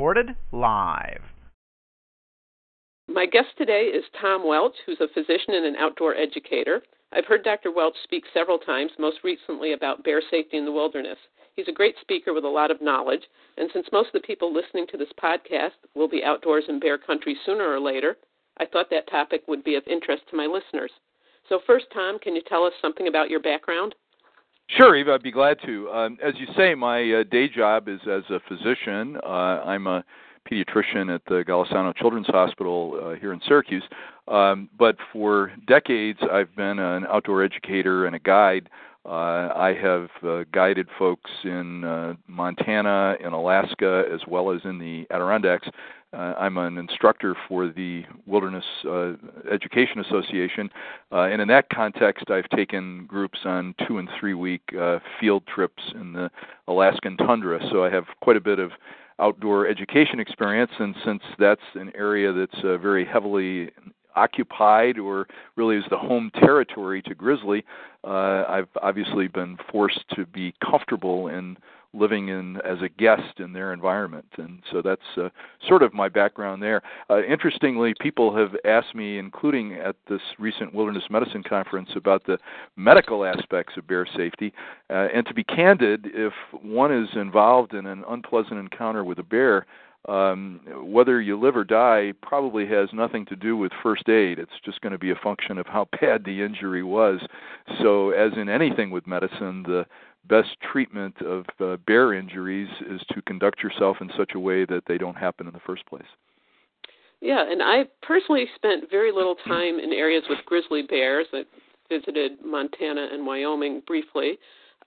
Recorded live. My guest today is Tom Welch, who's a physician and an outdoor educator. I've heard Dr. Welch speak several times, most recently about bear safety in the wilderness. He's a great speaker with a lot of knowledge, and since most of the people listening to this podcast will be outdoors in bear country sooner or later, I thought that topic would be of interest to my listeners. So, first, Tom, can you tell us something about your background? Sure, Eva, I'd be glad to. Um, as you say, my uh, day job is as a physician. Uh, I'm a pediatrician at the Golisano Children's Hospital uh, here in Syracuse. Um, but for decades, I've been an outdoor educator and a guide I have uh, guided folks in uh, Montana, in Alaska, as well as in the Adirondacks. Uh, I'm an instructor for the Wilderness uh, Education Association, uh, and in that context, I've taken groups on two and three week uh, field trips in the Alaskan tundra. So I have quite a bit of outdoor education experience, and since that's an area that's uh, very heavily occupied or really is the home territory to grizzly, uh, I've obviously been forced to be comfortable in living in as a guest in their environment, and so that's uh, sort of my background there. Uh, interestingly, people have asked me, including at this recent wilderness medicine conference, about the medical aspects of bear safety. Uh, and to be candid, if one is involved in an unpleasant encounter with a bear, um, whether you live or die probably has nothing to do with first aid. It's just going to be a function of how bad the injury was. So, as in anything with medicine, the best treatment of uh, bear injuries is to conduct yourself in such a way that they don't happen in the first place. Yeah, and I personally spent very little time in areas with grizzly bears. I visited Montana and Wyoming briefly.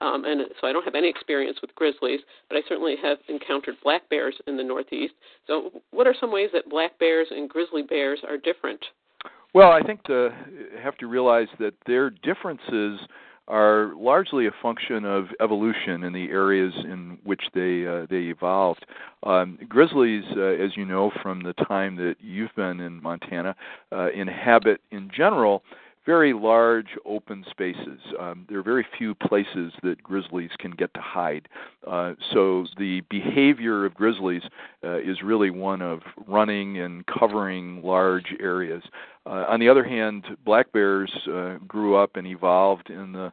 Um, and so I don't have any experience with grizzlies, but I certainly have encountered black bears in the Northeast. So, what are some ways that black bears and grizzly bears are different? Well, I think to have to realize that their differences are largely a function of evolution in the areas in which they uh, they evolved. Um, grizzlies, uh, as you know from the time that you've been in Montana, uh, inhabit in general very large open spaces. Um, there are very few places that grizzlies can get to hide. Uh, so the behavior of grizzlies uh, is really one of running and covering large areas. Uh, on the other hand, black bears uh, grew up and evolved in the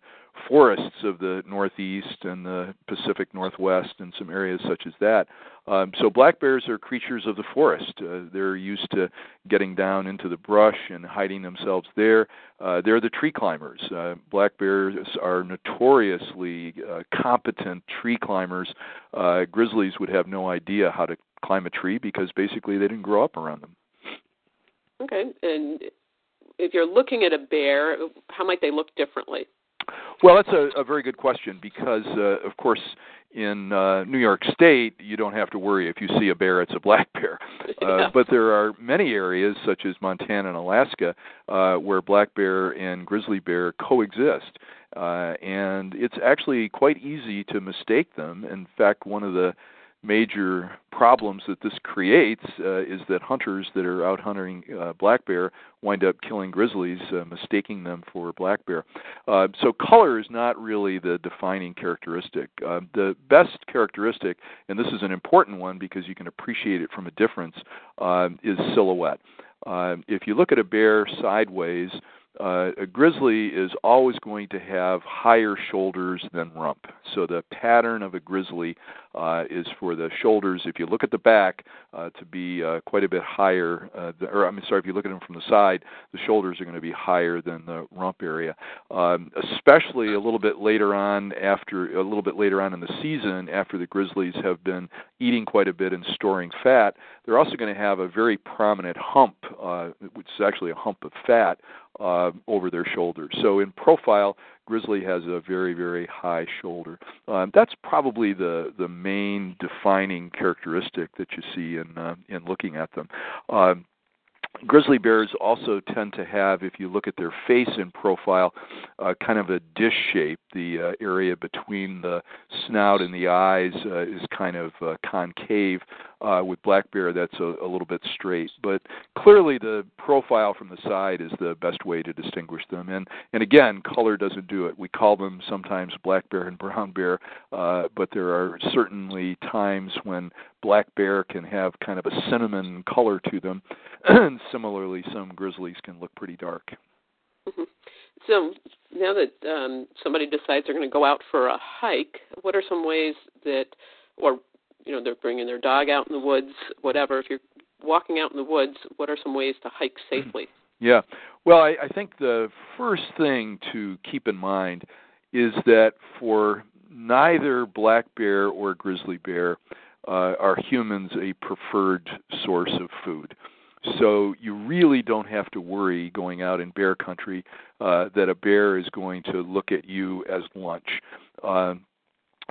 forests of the Northeast and the Pacific Northwest and some areas such as that. Um, so black bears are creatures of the forest. Uh, they're used to getting down into the brush and hiding themselves there. Uh, they're the tree climbers. Uh, black bears are notoriously uh, competent tree climbers. Uh, grizzlies would have no idea how to climb a tree because basically they didn't grow up around them. Okay, and if you're looking at a bear, how might they look differently? Well, that's a, a very good question because, uh, of course, in uh, New York State, you don't have to worry if you see a bear; it's a black bear. Uh, yeah. But there are many areas, such as Montana and Alaska, uh, where black bear and grizzly bear coexist, uh, and it's actually quite easy to mistake them. In fact, one of the major problems that this creates uh, is that hunters that are out hunting uh, black bear wind up killing grizzlies, uh, mistaking them for black bear. Uh, so color is not really the defining characteristic. Uh, the best characteristic, and this is an important one because you can appreciate it from a difference, uh, is silhouette. Uh, if you look at a bear sideways, uh, a grizzly is always going to have higher shoulders than rump. So the pattern of a grizzly uh, is for the shoulders, if you look at the back, uh, to be uh, quite a bit higher. Uh, or I'm sorry, if you look at them from the side, the shoulders are going to be higher than the rump area. Um, especially a little bit later on, after a little bit later on in the season, after the grizzlies have been eating quite a bit and storing fat, they're also going to have a very prominent hump, uh, which is actually a hump of fat uh, over their shoulders. So in profile, grizzly has a very very high shoulder. Um, that's probably the the main defining characteristic that you see in uh, in looking at them. Um, Grizzly bears also tend to have, if you look at their face in profile, uh, kind of a dish shape. The uh, area between the snout and the eyes uh, is kind of uh, concave. Uh, with black bear, that's a, a little bit straight. But clearly, the profile from the side is the best way to distinguish them. And and again, color doesn't do it. We call them sometimes black bear and brown bear, uh, but there are certainly times when black bear can have kind of a cinnamon color to them. and similarly, some grizzlies can look pretty dark. Mm-hmm. So now that um, somebody decides they're going to go out for a hike, what are some ways that, or you know, they're bringing their dog out in the woods, whatever. If you're walking out in the woods, what are some ways to hike safely? Yeah. Well, I, I think the first thing to keep in mind is that for neither black bear or grizzly bear uh, are humans a preferred source of food. So you really don't have to worry going out in bear country uh, that a bear is going to look at you as lunch. Uh,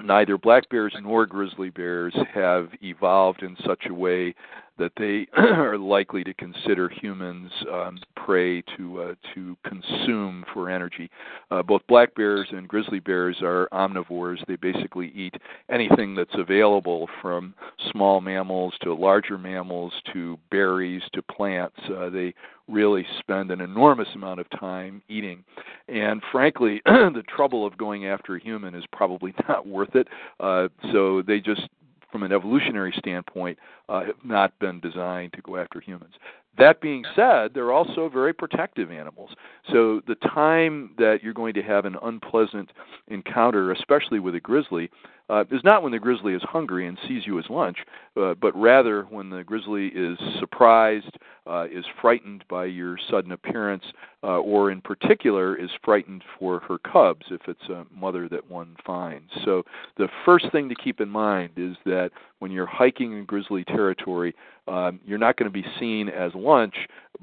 neither black bears nor grizzly bears have evolved in such a way that they are likely to consider humans um, prey to uh, to consume for energy. Uh, both black bears and grizzly bears are omnivores. They basically eat anything that's available, from small mammals to larger mammals to berries to plants. Uh, they really spend an enormous amount of time eating. And frankly, the trouble of going after a human is probably not worth it. Uh, so they just from an evolutionary standpoint, uh, have not been designed to go after humans. That being said, they're also very protective animals. So the time that you're going to have an unpleasant encounter, especially with a grizzly, uh, is not when the grizzly is hungry and sees you as lunch, uh, but rather when the grizzly is surprised, uh, is frightened by your sudden appearance, uh, or in particular is frightened for her cubs if it's a mother that one finds. So the first thing to keep in mind is that when you're hiking in grizzly territory, um, you're not going to be seen as lunch,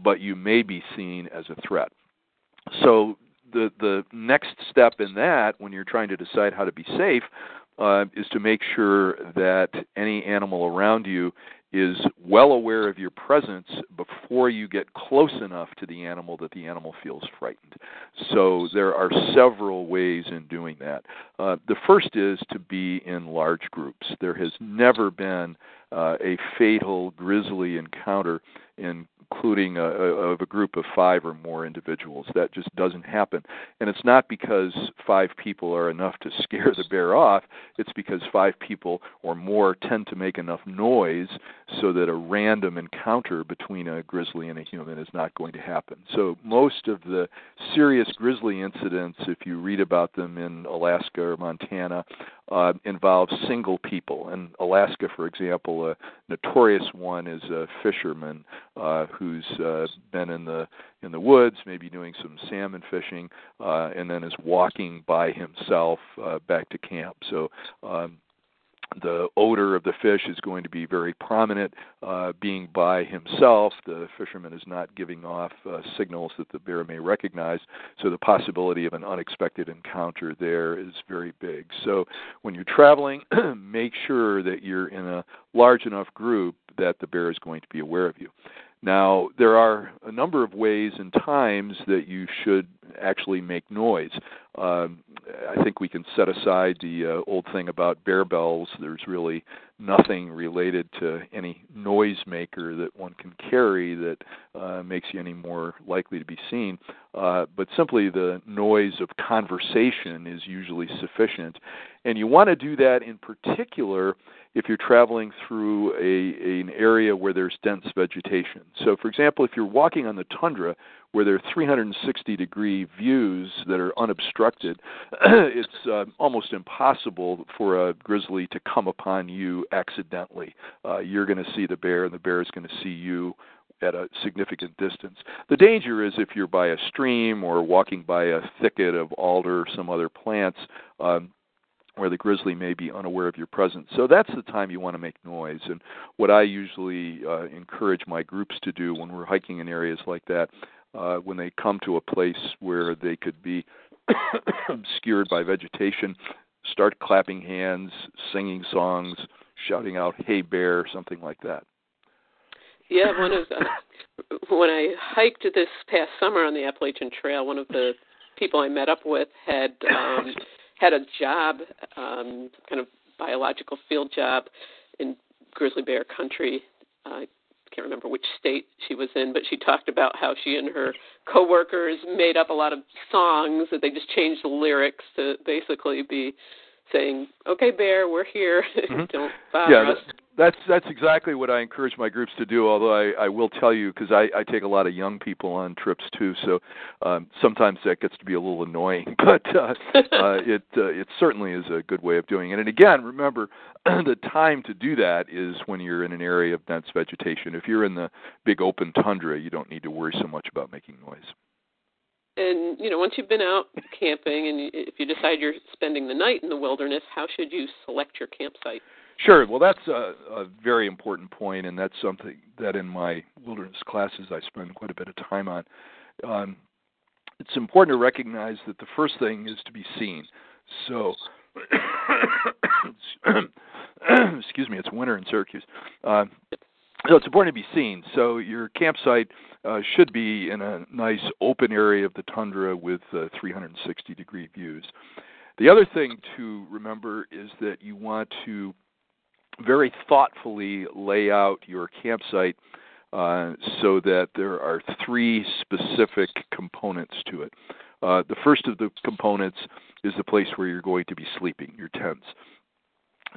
but you may be seen as a threat. So the the next step in that, when you're trying to decide how to be safe, uh, is to make sure that any animal around you is well aware of your presence before you get close enough to the animal that the animal feels frightened. So there are several ways in doing that. Uh, the first is to be in large groups. There has never been uh, a fatal grizzly encounter in including a, of a group of five or more individuals. That just doesn't happen. And it's not because five people are enough to scare the bear off, it's because five people or more tend to make enough noise so that a random encounter between a grizzly and a human is not going to happen. So most of the serious grizzly incidents, if you read about them in Alaska or Montana, uh, involve single people. In Alaska, for example, a notorious one is a fisherman uh, who's uh, been in the in the woods, maybe doing some salmon fishing, uh, and then is walking by himself uh, back to camp. So um, the odor of the fish is going to be very prominent. Uh, being by himself, the fisherman is not giving off uh, signals that the bear may recognize, so the possibility of an unexpected encounter there is very big. So when you're traveling, make sure that you're in a large enough group that the bear is going to be aware of you. Now, there are a number of ways and times that you should actually make noise. Um, I think we can set aside the uh, old thing about bear bells. There's really nothing related to any noisemaker that one can carry that uh, makes you any more likely to be seen. Uh, but simply the noise of conversation is usually sufficient. And you want to do that in particular if you're traveling through a, an area where there's dense vegetation. So, for example, if you're walking on the tundra where there are 360 degree views that are unobstructed, it's uh, almost impossible for a grizzly to come upon you accidentally. Uh, you're going to see the bear, and the bear is going to see you at a significant distance. The danger is if you're by a stream or walking by a thicket of alder or some other plants. Um, where the grizzly may be unaware of your presence. So that's the time you want to make noise. And what I usually uh, encourage my groups to do when we're hiking in areas like that uh, when they come to a place where they could be obscured by vegetation, start clapping hands, singing songs, shouting out "Hey bear," something like that. Yeah, one of uh, when I hiked this past summer on the Appalachian Trail, one of the people I met up with had um, had a job, um, kind of biological field job in grizzly bear country. Uh, can't remember which state she was in, but she talked about how she and her coworkers made up a lot of songs that they just changed the lyrics to basically be saying, "Okay, bear, we're here. Mm-hmm. Don't bother yeah, us." That's that's exactly what I encourage my groups to do. Although I, I will tell you because I, I take a lot of young people on trips too, so um, sometimes that gets to be a little annoying. But uh, uh, it uh, it certainly is a good way of doing it. And again, remember the time to do that is when you're in an area of dense vegetation. If you're in the big open tundra, you don't need to worry so much about making noise. And you know, once you've been out camping, and if you decide you're spending the night in the wilderness, how should you select your campsite? Sure. Well, that's a, a very important point, and that's something that in my wilderness classes I spend quite a bit of time on. Um, it's important to recognize that the first thing is to be seen. So, excuse me, it's winter in Syracuse. Uh, so it's important to be seen. So your campsite uh, should be in a nice open area of the tundra with uh, 360 degree views. The other thing to remember is that you want to very thoughtfully lay out your campsite uh, so that there are three specific components to it. Uh, the first of the components is the place where you're going to be sleeping, your tents.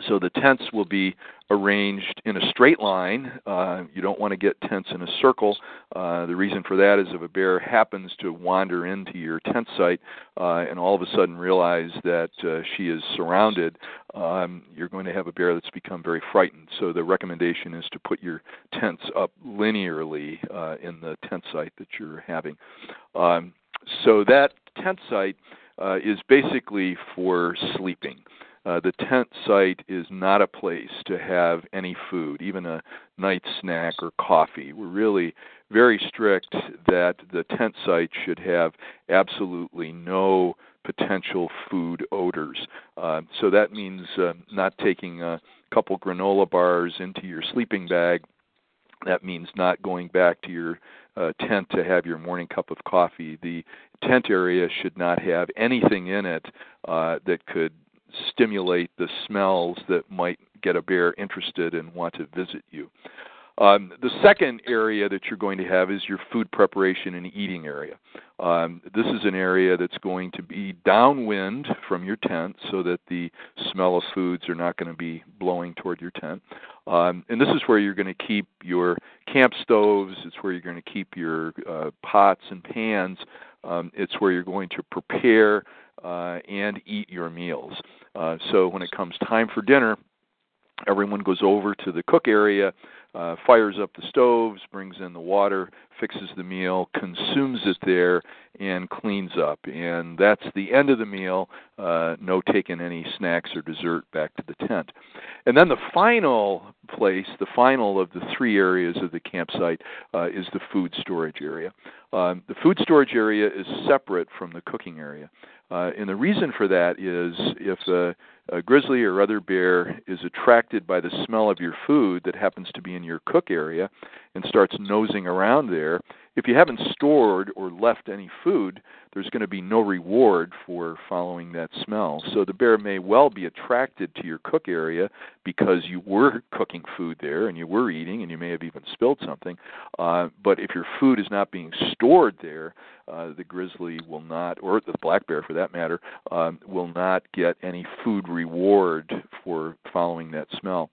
So the tents will be arranged in a straight line. Uh, you don't want to get tents in a circle. Uh, the reason for that is if a bear happens to wander into your tent site uh, and all of a sudden realize that uh, she is surrounded, um, you're going to have a bear that's become very frightened. So the recommendation is to put your tents up linearly uh, in the tent site that you're having. Um, so that tent site uh, is basically for sleeping. Uh, the tent site is not a place to have any food, even a night snack or coffee. We're really very strict that the tent site should have absolutely no potential food odors. Uh, so that means uh, not taking a couple granola bars into your sleeping bag. That means not going back to your uh, tent to have your morning cup of coffee. The tent area should not have anything in it uh, that could stimulate the smells that might get a bear interested and want to visit you. Um, the second area that you're going to have is your food preparation and eating area. Um, this is an area that's going to be downwind from your tent so that the smell of foods are not going to be blowing toward your tent. Um, and this is where you're going to keep your camp stoves, it's where you're going to keep your uh, pots and pans, um, it's where you're going to prepare uh, and eat your meals. Uh, so when it comes time for dinner, everyone goes over to the cook area, uh, fires up the stoves, brings in the water, fixes the meal, consumes it there, and cleans up. And that's the end of the meal. Uh, no taking any snacks or dessert back to the tent. And then the final place, the final of the three areas of the campsite, uh, is the food storage area. Um, the food storage area is separate from the cooking area. Uh, and the reason for that is if a, a grizzly or other bear is attracted by the smell of your food that happens to be in your cook area and starts nosing around there, if you haven't stored or left any food, there's going to be no reward for following that smell. So the bear may well be attracted to your cook area because you were cooking food there and you were eating and you may have even spilled something. Uh, but if your food is not being stored there, uh, the grizzly will not, or the black bear for that matter, um, will not get any food reward for following that smell.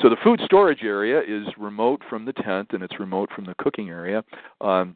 So the food storage area is remote from the tent and it's remote from the cooking area. Um,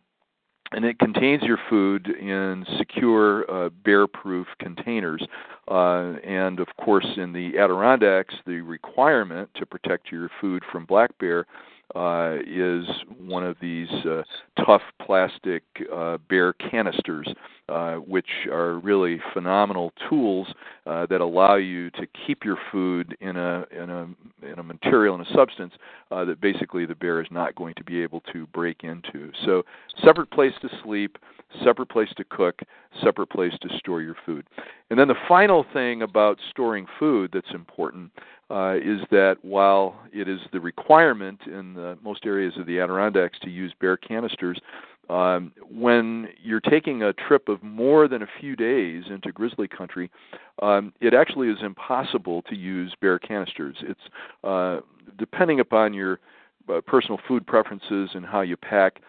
and it contains your food in secure, uh, bear-proof containers. Uh, and of course, in the Adirondacks, the requirement to protect your food from black bear uh, is one of these uh, tough plastic uh, bear canisters, uh, which are really phenomenal tools uh, that allow you to keep your food in a in a in a material and a substance uh, that basically the bear is not going to be able to break into. So separate place to sleep, separate place to cook, separate place to store your food. And then the final thing about storing food that's important uh, is that while it is the requirement in the, most areas of the Adirondacks to use bear canisters, um, when you're taking a trip of more than a few days into grizzly country, um, it actually is impossible to use bear canisters. It's uh, depending upon your uh, personal food preferences and how you pack.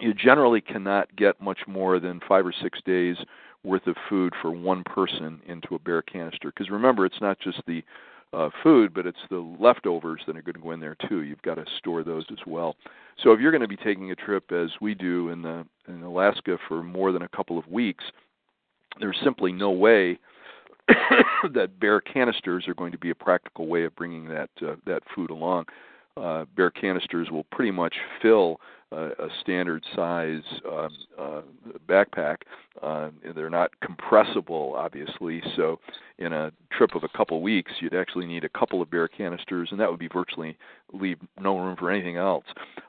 You generally cannot get much more than five or six days worth of food for one person into a bear canister. Because remember, it's not just the uh, food, but it's the leftovers that are going to go in there too. You've got to store those as well. So if you're going to be taking a trip, as we do in the in Alaska, for more than a couple of weeks, there's simply no way that bear canisters are going to be a practical way of bringing that uh, that food along. Uh, bear canisters will pretty much fill uh, a standard size um, uh, backpack. Uh, they're not compressible, obviously. So, in a trip of a couple weeks, you'd actually need a couple of bear canisters, and that would be virtually leave no room for anything else.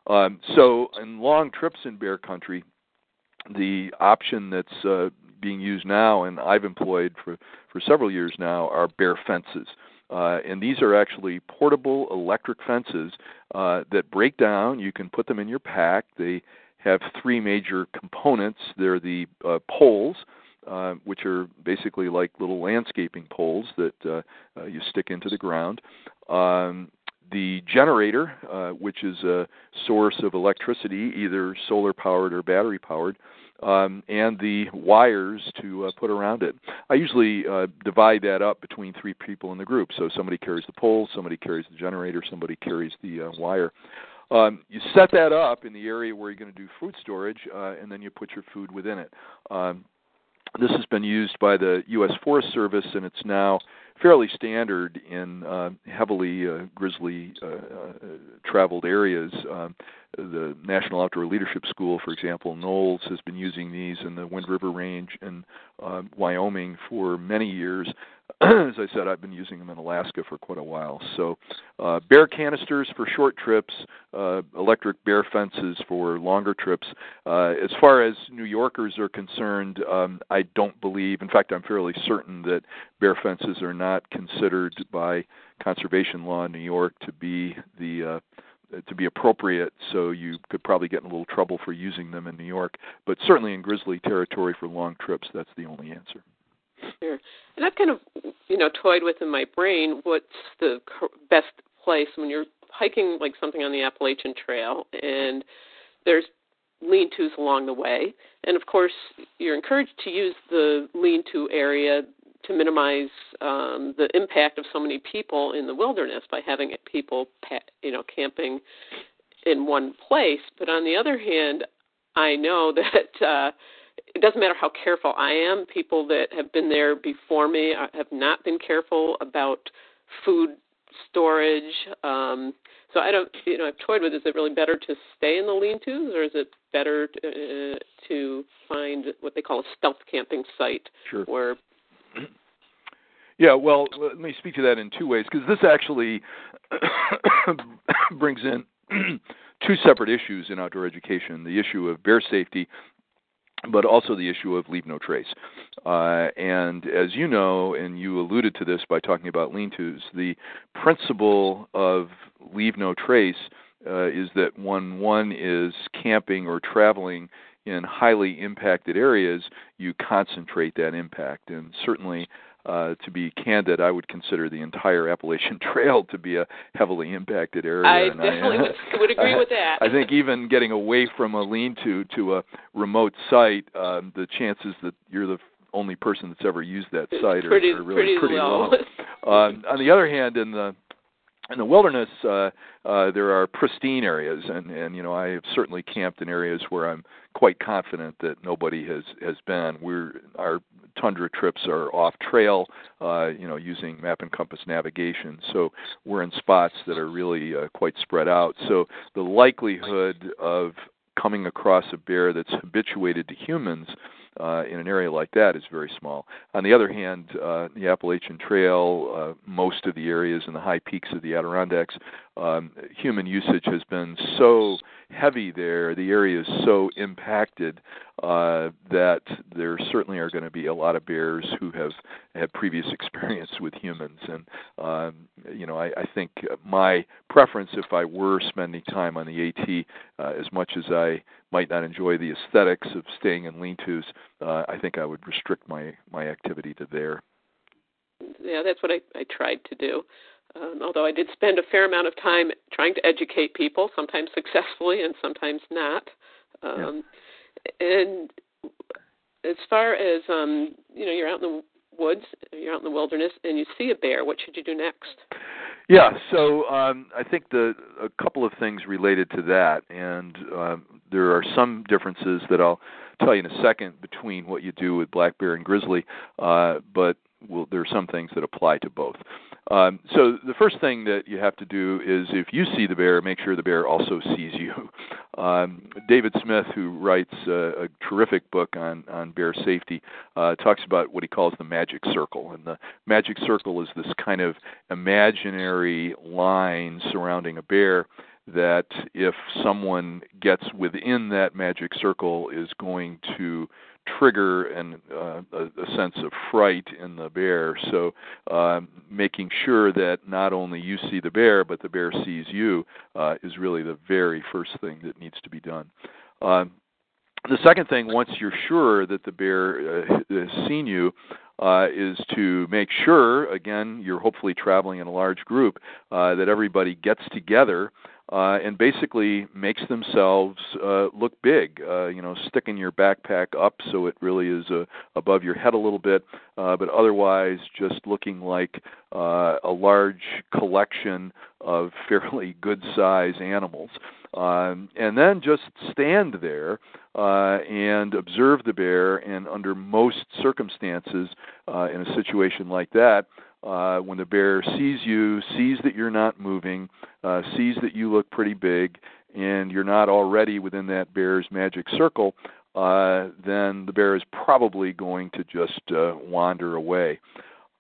Um, so, in long trips in bear country, the option that's uh, being used now, and I've employed for for several years now, are bear fences. Uh, and these are actually portable electric fences uh, that break down. You can put them in your pack. They have three major components. They're the uh, poles, uh, which are basically like little landscaping poles that uh, uh, you stick into the ground. Um, the generator, uh, which is a source of electricity, either solar powered or battery powered, um, and the wires to uh, put around it. I usually uh, divide that up between three people in the group. So somebody carries the pole, somebody carries the generator, somebody carries the uh, wire. Um, you set that up in the area where you're going to do food storage, uh, and then you put your food within it. Um, this has been used by the U.S. Forest Service, and it's now fairly standard in uh, heavily uh, grizzly uh, uh, traveled areas. Um, the National Outdoor Leadership School, for example, NOLS has been using these in the Wind River Range in uh, Wyoming for many years. As I said, I've been using them in Alaska for quite a while. So, uh, bear canisters for short trips, uh, electric bear fences for longer trips. Uh, as far as New Yorkers are concerned, um, I don't believe, in fact, I'm fairly certain that bear fences are not considered by conservation law in New York to be the uh, to be appropriate, so you could probably get in a little trouble for using them in New York. But certainly in grizzly territory for long trips, that's the only answer. Sure. And I've kind of, you know, toyed with in my brain what's the best place when you're hiking like something on the Appalachian Trail and there's lean-tos along the way. And of course, you're encouraged to use the lean-to area to minimize um, the impact of so many people in the wilderness by having people, you know, camping in one place. But on the other hand, I know that uh, it doesn't matter how careful I am. People that have been there before me have not been careful about food storage. Um, so I don't, you know, I've toyed with: is it really better to stay in the lean-tos, or is it better to, uh, to find what they call a stealth camping site, sure. where yeah, well, let me speak to that in two ways because this actually brings in two separate issues in outdoor education the issue of bear safety, but also the issue of leave no trace. Uh, and as you know, and you alluded to this by talking about lean tos, the principle of leave no trace uh, is that when one is camping or traveling in highly impacted areas, you concentrate that impact. And certainly, uh, to be candid, I would consider the entire Appalachian Trail to be a heavily impacted area. I and definitely I, would, would agree I, with that. I think even getting away from a lean-to to a remote site, um, the chances that you're the only person that's ever used that site pretty, are, are really pretty, pretty low. low. um, on the other hand, in the in the wilderness, uh, uh, there are pristine areas, and, and you know I have certainly camped in areas where I'm quite confident that nobody has has been. We're our tundra trips are off trail, uh, you know, using map and compass navigation. So we're in spots that are really uh, quite spread out. So the likelihood of coming across a bear that's habituated to humans uh, in an area like that is very small. On the other hand, uh, the Appalachian Trail, uh, most of the areas in the high peaks of the Adirondacks, um, human usage has been so heavy there, the area is so impacted uh, that there certainly are going to be a lot of bears who have had previous experience with humans. And, um, you know, I, I think my preference if I were spending time on the AT, uh, as much as I might not enjoy the aesthetics of staying in lean-tos, uh, I think I would restrict my, my activity to there. Yeah, that's what I, I tried to do. Um, although I did spend a fair amount of time trying to educate people, sometimes successfully and sometimes not. Um, yeah. And as far as um, you know, you're out in the woods, you're out in the wilderness, and you see a bear. What should you do next? Yeah, so um, I think the a couple of things related to that, and um, there are some differences that I'll tell you in a second between what you do with black bear and grizzly, uh, but well, there are some things that apply to both. Um, so the first thing that you have to do is if you see the bear, make sure the bear also sees you. Um, David Smith, who writes a, a terrific book on on bear safety, uh, talks about what he calls the magic circle, and the magic circle is this kind of imaginary line surrounding a bear that if someone gets within that magic circle is going to trigger and uh, a, a, sense of fright in the bear. So, uh, making sure that not only you see the bear, but the bear sees you uh, is really the very first thing that needs to be done. Um, the second thing, once you're sure that the bear uh, has seen you, uh, is to make sure, again, you're hopefully traveling in a large group, uh, that everybody gets together uh, and basically makes themselves uh, look big. Uh, you know, sticking your backpack up so it really is uh, above your head a little bit, uh, but otherwise just looking like uh, a large collection of fairly good size animals. Um, and then just stand there uh, and observe the bear. And under most circumstances, uh, in a situation like that, uh, when the bear sees you, sees that you're not moving, uh, sees that you look pretty big, and you're not already within that bear's magic circle, uh, then the bear is probably going to just uh, wander away.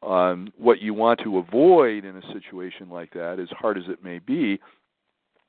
Um, what you want to avoid in a situation like that, as hard as it may be,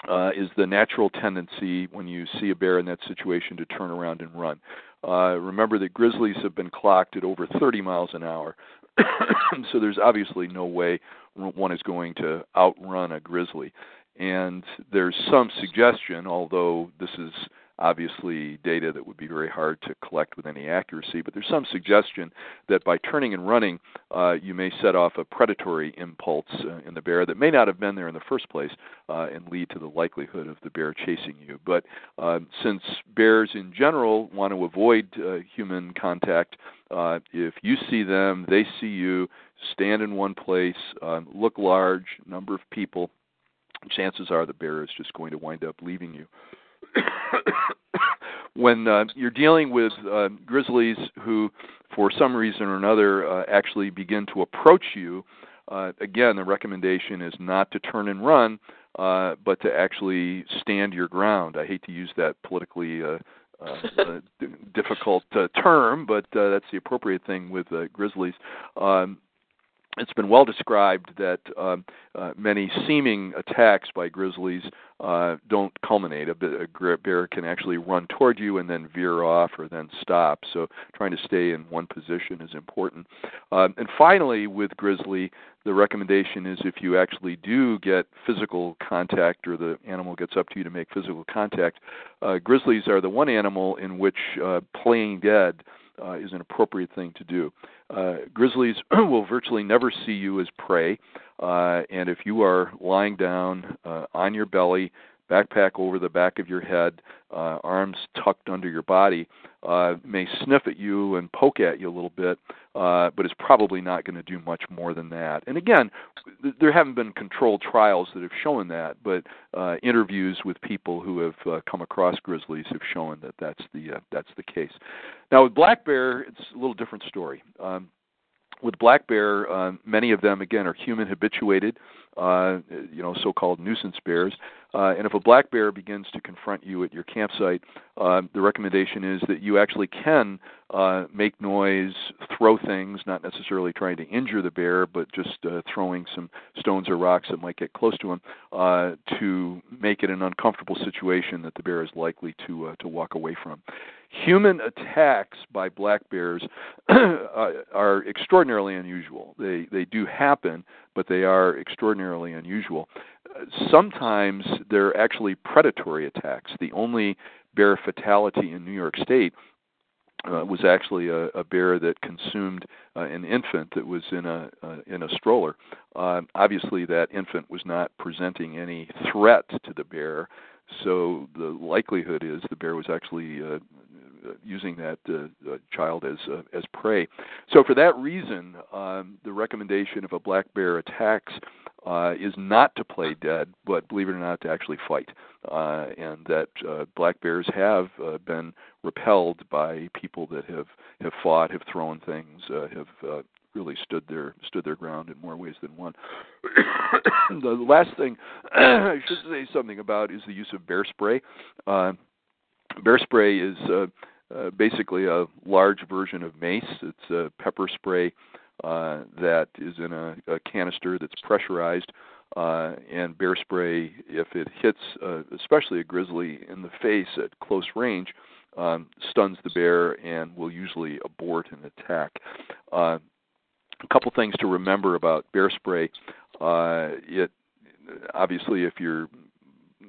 uh, is the natural tendency when you see a bear in that situation to turn around and run. Uh, remember that grizzlies have been clocked at over 30 miles an hour. so there's obviously no way one is going to outrun a grizzly. And there's some suggestion, although this is obviously data that would be very hard to collect with any accuracy, but there's some suggestion that by turning and running, uh, you may set off a predatory impulse uh, in the bear that may not have been there in the first place uh, and lead to the likelihood of the bear chasing you. But uh, since bears in general want to avoid uh, human contact, uh, if you see them, they see you, stand in one place, look large, number of people, chances are the bear is just going to wind up leaving you. When uh, you're dealing with uh, grizzlies who, for some reason or another, uh, actually begin to approach you, uh, again, the recommendation is not to turn and run, uh, but to actually stand your ground. I hate to use that politically. Uh, uh, difficult uh, term, but uh, that's the appropriate thing with uh, grizzlies. Um, it's been well described that um, uh, many seeming attacks by grizzlies uh, don't culminate. A bear can actually run toward you and then veer off or then stop. So trying to stay in one position is important. Um, and finally, with grizzly, the recommendation is if you actually do get physical contact or the animal gets up to you to make physical contact, uh, grizzlies are the one animal in which uh, playing dead uh, is an appropriate thing to do. Uh, grizzlies will virtually never see you as prey, uh, and if you are lying down uh, on your belly, backpack over the back of your head, uh, arms tucked under your body, uh, may sniff at you and poke at you a little bit, uh, but is probably not going to do much more than that. And again, th- there haven't been controlled trials that have shown that, but uh, interviews with people who have uh, come across grizzlies have shown that that's the uh, that's the case. Now with black bear, it's a little different story. Um, with black bear, uh, many of them again are human habituated, uh, you know, so-called nuisance bears. Uh, and if a black bear begins to confront you at your campsite, uh, the recommendation is that you actually can uh, make noise, throw things, not necessarily trying to injure the bear, but just uh, throwing some stones or rocks that might get close to him uh, to make it an uncomfortable situation that the bear is likely to uh, to walk away from. Human attacks by black bears are extraordinarily unusual. They they do happen, but they are extraordinarily unusual. Sometimes they're actually predatory attacks. The only bear fatality in New York State uh, was actually a, a bear that consumed uh, an infant that was in a uh, in a stroller. Uh, obviously, that infant was not presenting any threat to the bear, so the likelihood is the bear was actually uh, using that uh, uh, child as uh, as prey. So for that reason, um, the recommendation if a black bear attacks uh, is not to play dead, but believe it or not, to actually fight. Uh, and that uh, black bears have uh, been repelled by people that have have fought, have thrown things, uh, have uh, really stood their stood their ground in more ways than one. the last thing I should say something about is the use of bear spray. Uh, bear spray is uh, uh, basically a large version of mace. It's a pepper spray uh, that is in a, a canister that's pressurized. Uh, and bear spray, if it hits uh, especially a grizzly in the face at close range, um, stuns the bear and will usually abort an attack. Uh, a couple things to remember about bear spray. Uh, it obviously, if you're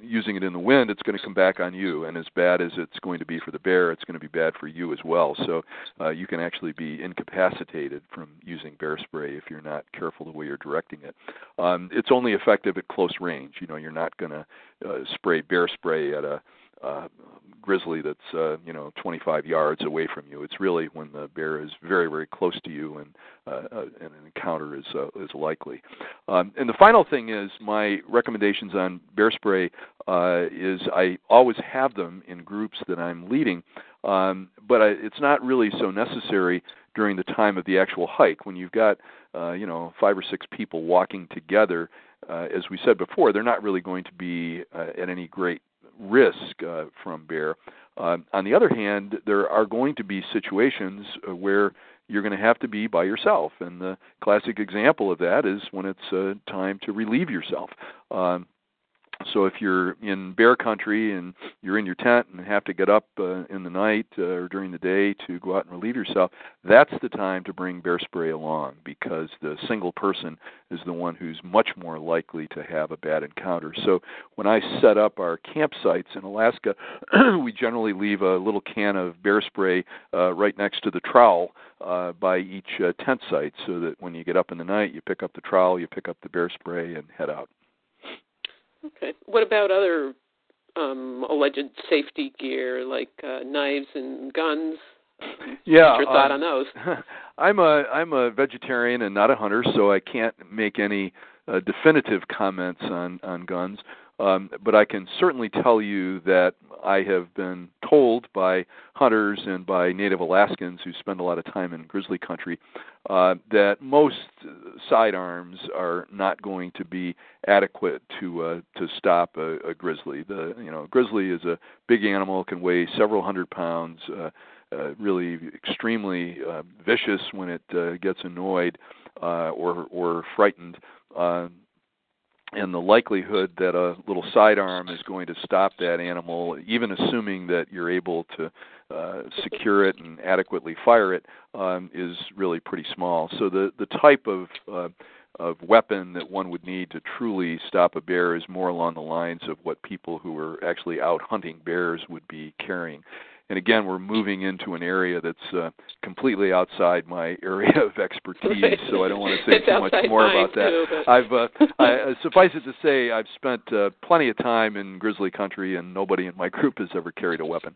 using it in the wind, it's going to come back on you. And as bad as it's going to be for the bear, it's going to be bad for you as well. So uh, you can actually be incapacitated from using bear spray if you're not careful the way you're directing it. Um, it's only effective at close range. You know, you're not going to uh, spray bear spray at a uh, grizzly that's uh, you know 25 yards away from you. It's really when the bear is very very close to you and uh, uh, an encounter is uh, is likely. Um, and the final thing is my recommendations on bear spray uh, is I always have them in groups that I'm leading, um, but I, it's not really so necessary during the time of the actual hike when you've got uh, you know five or six people walking together. Uh, as we said before, they're not really going to be uh, at any great risk uh, from bear. Uh, on the other hand, there are going to be situations uh, where you're going to have to be by yourself, and the classic example of that is when it's uh, time to relieve yourself. Um, so if you're in bear country and you're in your tent and have to get up uh, in the night uh, or during the day to go out and relieve yourself, that's the time to bring bear spray along because the single person is the one who's much more likely to have a bad encounter. So when I set up our campsites in Alaska, we generally leave a little can of bear spray uh, right next to the trowel uh, by each uh, tent site so that when you get up in the night, you pick up the trowel, you pick up the bear spray, and head out. Okay. What about other um, alleged safety gear like uh, knives and guns? Yeah. What's your thought uh, on those? I'm a I'm a vegetarian and not a hunter, so I can't make any uh, definitive comments on on guns. Um, but I can certainly tell you that I have been told by hunters and by native Alaskans who spend a lot of time in grizzly country uh, that most sidearms are not going to be adequate to uh, to stop a, a grizzly. The you know grizzly is a big animal, can weigh several hundred pounds. Uh, uh, really extremely uh, vicious when it uh, gets annoyed uh, or or frightened. Uh, and the likelihood that a little sidearm is going to stop that animal, even assuming that you're able to uh, secure it and adequately fire it, um, is really pretty small. So the the type of uh, of weapon that one would need to truly stop a bear is more along the lines of what people who are actually out hunting bears would be carrying. And again, we're moving into an area that's uh, completely outside my area of expertise, Right. so I don't want to say too much more about that. too, but- I've uh, I, uh, suffice it to say, I've spent uh, plenty of time in grizzly country, and nobody in my group has ever carried a weapon.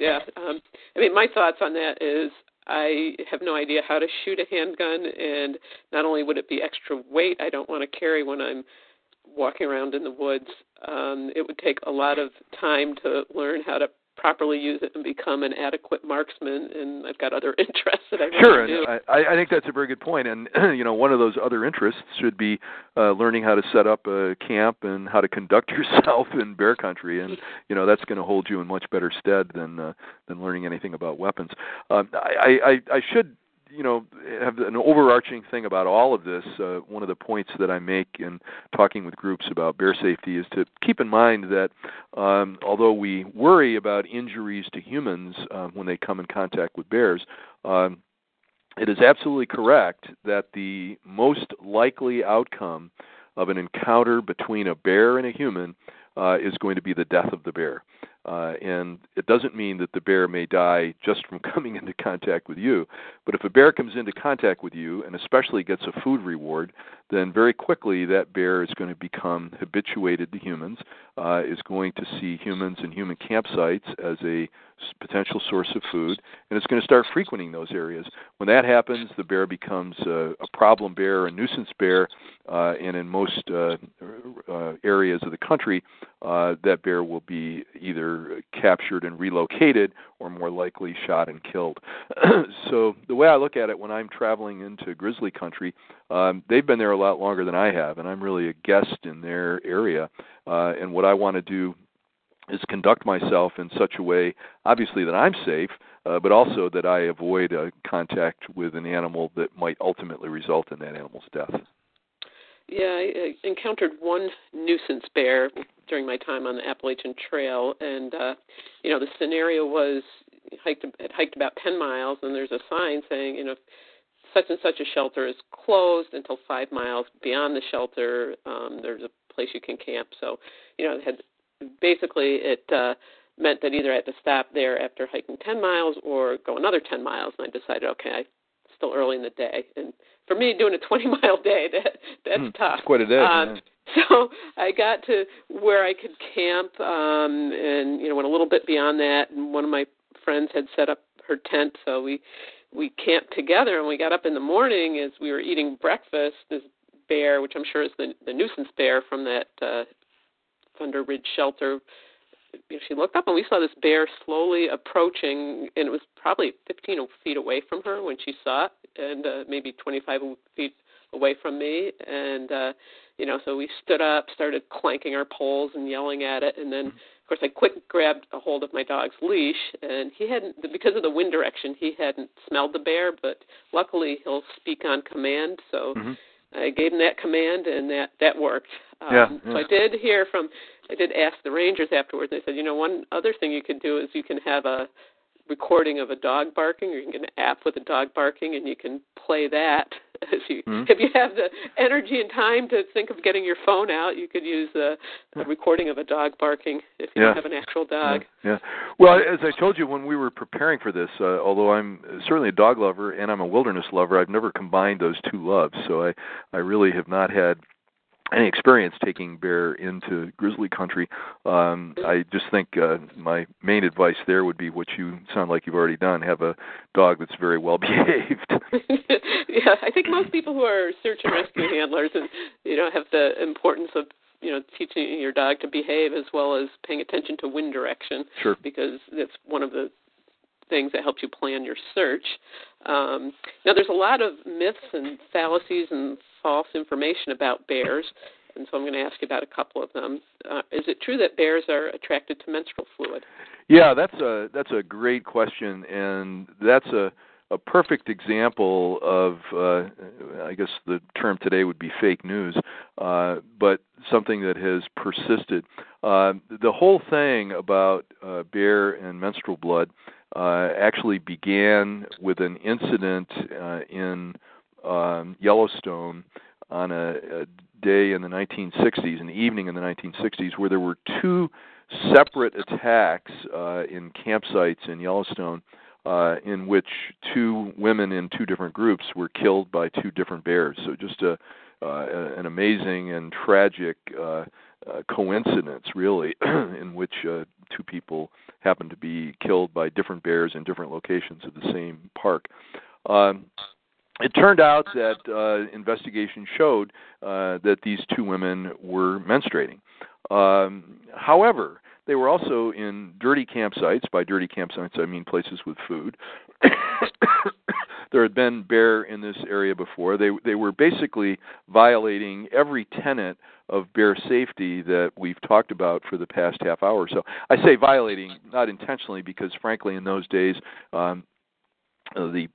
Yeah. Um, I mean, my thoughts on that is I have no idea how to shoot a handgun, and not only would it be extra weight I don't want to carry when I'm walking around in the woods, um, it would take a lot of time to learn how to properly use it and become an adequate marksman. And I've got other interests that I want Sure, to do. and I, I think that's a very good. And you know, one of those other interests should be uh, learning how to set up a camp and how to conduct yourself in bear country. And you know, that's going to hold you in much better stead than uh, than learning anything about weapons. Um, I, I, I should you know have an overarching thing about all of this. Uh, one of the points that I make in talking with groups about bear safety is to keep in mind that um, although we worry about injuries to humans uh, when they come in contact with bears. Um, it is absolutely correct that the most likely outcome of an encounter between a bear and a human uh, is going to be the death of the bear. Uh, and it doesn't mean that the bear may die just from coming into contact with you, but if a bear comes into contact with you and especially gets a food reward, then very quickly that bear is going to become habituated to humans, uh, is going to see humans and human campsites as a potential source of food, and it's going to start frequenting those areas. When that happens, the bear becomes a, a problem bear, a nuisance bear, uh, and in most uh, uh, areas of the country, uh, that bear will be either captured and relocated or more likely shot and killed. so the way I look at it when I'm traveling into grizzly country, um, they've been there a lot longer than I have, and I'm really a guest in their area. Uh, and what I want to do is conduct myself in such a way, obviously, that I'm safe, uh, but also that I avoid uh, contact with an animal that might ultimately result in that animal's death. Yeah, I encountered one nuisance bear during my time on the Appalachian Trail, and uh, you know the scenario was hiked had hiked about ten miles, and there's a sign saying you know such and such a shelter is closed until five miles beyond the shelter. Um, there's a place you can camp. So you know it had basically it uh, meant that either I had to stop there after hiking ten miles or go another ten miles, and I decided okay, I still early in the day and for me doing a 20 mile day that that's Hmm, tough It's quite a day. um, yeah. so I got to where I could camp, um, and you know went a little bit beyond that. And one of my friends had set up her tent, so we we camped together. And we got up in the morning as we were eating breakfast. This bear, which I'm sure is the the nuisance bear from that uh, Thunder Ridge shelter, she looked up and we saw this bear slowly approaching, and it was probably 15 feet away from her when she saw it, and uh, maybe 25 feet away from me. And uh, you know, so we stood up, started clanking our poles and yelling at it, and then. Of course, I quick grabbed a hold of my dog's leash, and he hadn't, because of the wind direction, he hadn't smelled the bear. But luckily, he'll speak on command, so Mhm. I gave him that command, and that that worked. Um, Yeah, So. I did hear from, I did ask the rangers afterwards. They said, you know, one other thing you could do is you can have a recording of a dog barking, or you can get an app with a dog barking, and you can play that. As you, Mhm. if you have the energy and time to think of getting your phone out, you could use a, a recording of a dog barking if you Yeah. don't have an actual dog. Yeah, yeah. Well, as I told you when we were preparing for this, uh, although I'm certainly a dog lover and I'm a wilderness lover, I've never combined those two loves. So I, I really have not had any experience taking bear into grizzly country. Um, I just think uh, my main advice there would be what you sound like you've already done: have a dog that's very well behaved. yeah, I think most people who are search and rescue handlers and you know have the importance of you know teaching your dog to behave as well as paying attention to wind direction sure. because that's one of the things that helps you plan your search. Um, now, there's a lot of myths and fallacies and false information about bears, and so I'm going to ask you about a couple of them. Uh, is it true that bears are attracted to menstrual fluid? Yeah, that's a that's a great question, and that's a a perfect example of uh, I guess the term today would be fake news, uh, but something that has persisted. Uh, the whole thing about uh, bear and menstrual blood uh, actually began with an incident uh, in um, Yellowstone on a, a day in the 1960s, an evening in the 1960s, where there were two separate attacks uh, in campsites in Yellowstone. Uh, in which two women in two different groups were killed by two different bears. So just a, uh, an amazing and tragic uh, uh, coincidence, really, in which uh, two people happened to be killed by different bears in different locations of the same park. Um, it turned out that uh, investigation showed uh, that these two women were menstruating. Um, however, they were also in dirty campsites. By dirty campsites, I mean places with food. there had been bear in this area before. They they were basically violating every tenet of bear safety that we've talked about for the past half hour so. I say violating not intentionally because frankly in those days um, uh, the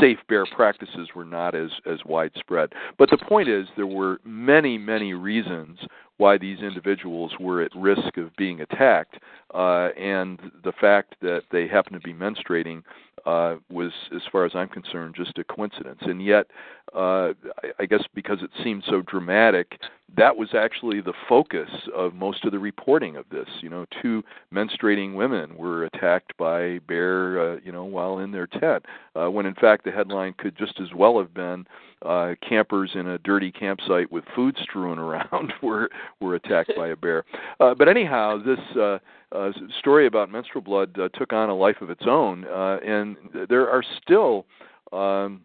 safe bear practices were not as as widespread. But the point is there were many many reasons why these individuals were at risk of being attacked, uh, and the fact that they happened to be menstruating uh, was, as far as I'm concerned, just a coincidence. And yet, uh, I, I guess because it seemed so dramatic, that was actually the focus of most of the reporting of this. You know, two menstruating women were attacked by bear, uh, you know, while in their tent, uh, when in fact the headline could just as well have been uh, campers in a dirty campsite with food strewn around were were attacked by a bear. Uh, but anyhow, this. Uh, uh, story about menstrual blood uh, took on a life of its own, uh, and there are still um,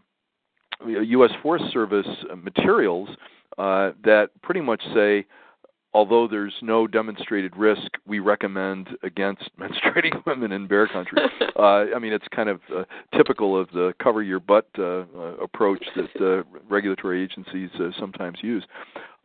U.S. Forest Service materials uh, that pretty much say, although there's no demonstrated risk, we recommend against menstruating women in bear country. uh, I mean, it's kind of uh, typical of the cover your butt uh, uh, approach that uh, regulatory agencies uh, sometimes use.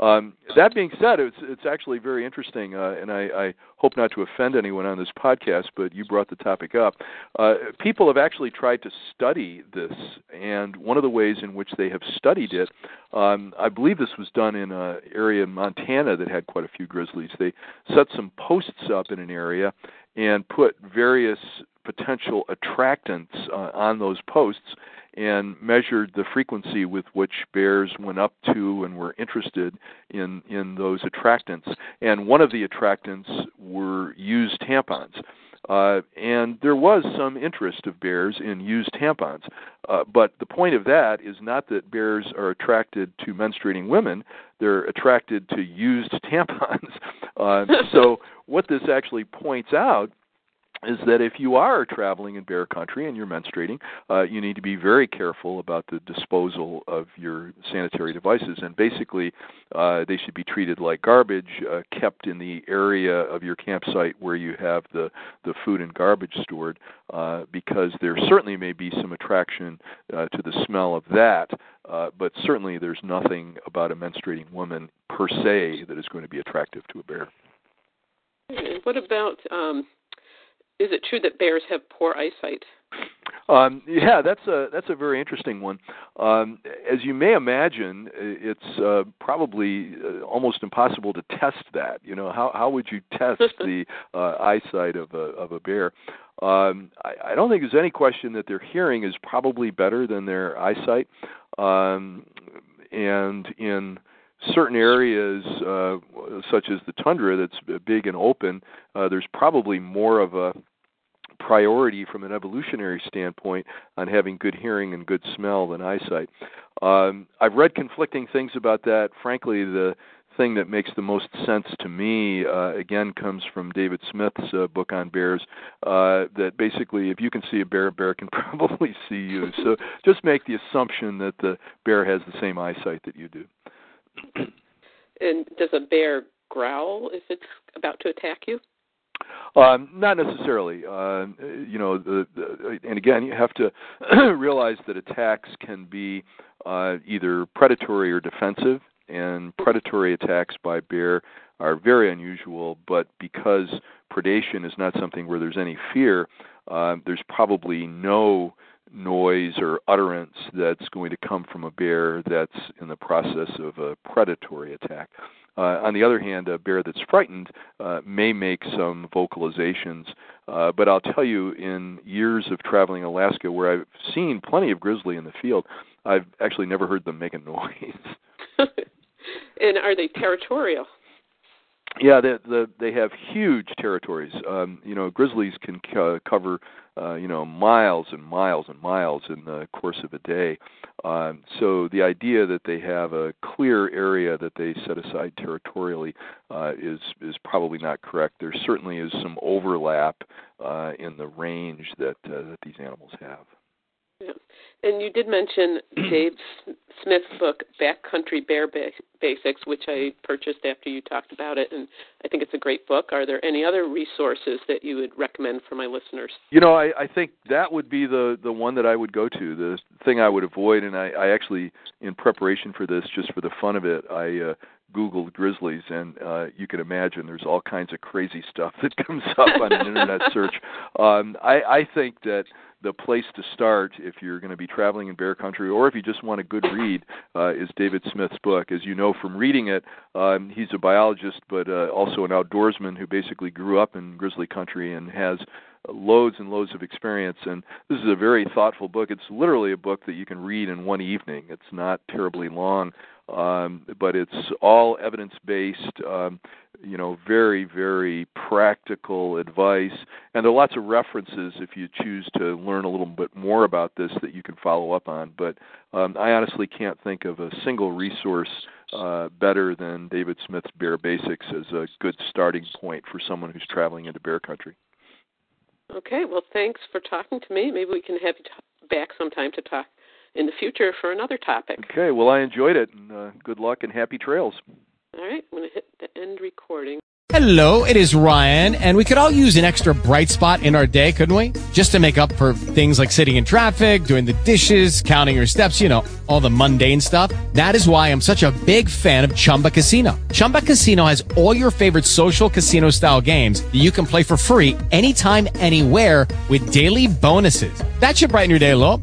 Um, that being said, it's it's actually very interesting, uh, and I, I hope not to offend anyone on this podcast, but you brought the topic up. Uh, people have actually tried to study this, and one of the ways in which they have studied it, um, I believe this was done in an area in Montana that had quite a few grizzlies. They set some posts up in an area and put various potential attractants uh, on those posts and measured the frequency with which bears went up to and were interested in in those attractants. And one of the attractants were used tampons. Uh, and there was some interest of bears in used tampons. Uh, but the point of that is not that bears are attracted to menstruating women, they're attracted to used tampons. Uh, so, what this actually points out is that if you are traveling in bear country and you're menstruating, uh, you need to be very careful about the disposal of your sanitary devices. And basically, uh, they should be treated like garbage, uh, kept in the area of your campsite where you have the, the food and garbage stored, uh, because there certainly may be some attraction uh, to the smell of that. Uh, but certainly, there's nothing about a menstruating woman per se that is going to be attractive to a bear. What about um, is it true that bears have poor eyesight? Um, yeah, that's a that's a very interesting one. Um, as you may imagine, it's uh, probably uh, almost impossible to test that. You know, how how would you test the uh, eyesight of a of a bear? Um, I, I don't think there's any question that their hearing is probably better than their eyesight, um, and in certain areas, uh, such as the tundra, that's big and open, uh, there's probably more of a priority from an evolutionary standpoint on having good hearing and good smell than eyesight. Um, I've read conflicting things about that. Frankly, the thing that makes the most sense to me, uh, again, comes from David Smith's uh, book on bears. Uh, that basically, if you can see a bear, a bear can probably see you. So just make the assumption that the bear has the same eyesight that you do. and does a bear growl if it's about to attack you? Um, not necessarily. Uh, you know, the, the, and again, you have to realize that attacks can be uh, either predatory or defensive, and predatory attacks by bear are very unusual. But because predation is not something where there's any fear, uh, there's probably no noise or utterance that's going to come from a bear that's in the process of a predatory attack. Uh, on the other hand, a bear that's frightened uh, may make some vocalizations. Uh, but I'll tell you, in years of traveling Alaska, where I've seen plenty of grizzly in the field, I've actually never heard them make a noise. And are they territorial? Yeah, they the, they have huge territories. Um, you know, grizzlies can c- cover uh, you know miles and miles and miles in the course of a day. Um, so the idea that they have a clear area that they set aside territorially uh, is is probably not correct. There certainly is some overlap uh, in the range that uh, that these animals have. Yeah. And you did mention Dave Smith's book, Backcountry Bear Basics, which I purchased after you talked about it, and I think it's a great book. Are there any other resources that you would recommend for my listeners? You know, I, I think that would be the the one that I would go to. The thing I would avoid, and I, I actually, in preparation for this, just for the fun of it, I uh, Googled grizzlies, and uh, you can imagine there's all kinds of crazy stuff that comes up on an internet search. Um, I, I think that the place to start if you're going to be traveling in bear country or if you just want a good read uh, is David Smith's book. As you know from reading it, um, he's a biologist but uh, also an outdoorsman who basically grew up in grizzly country and has loads and loads of experience and this is a very thoughtful book it's literally a book that you can read in one evening it's not terribly long um, but it's all evidence based um, you know very very practical advice. And there are lots of references if you choose to learn a little bit more about this that you can follow up on. But um, i honestly can't think of a single resource uh, better than david smith's bear basics as a good starting point for someone who's traveling into bear country. Okay well thanks for talking to me. Maybe we can have you t- back sometime to talk in the future for another topic okay well i enjoyed it and uh, good luck and happy trails all right, I'm going to hit the end recording. Hello, it is Ryan, and we could all use an extra bright spot in our day, couldn't we? Just to make up for things like sitting in traffic, doing the dishes, counting your steps, you know, all the mundane stuff. That is why I'm such a big fan of Chumba Casino. Chumba Casino has all your favorite social casino style games that you can play for free anytime, anywhere with daily bonuses. That should brighten your day a little.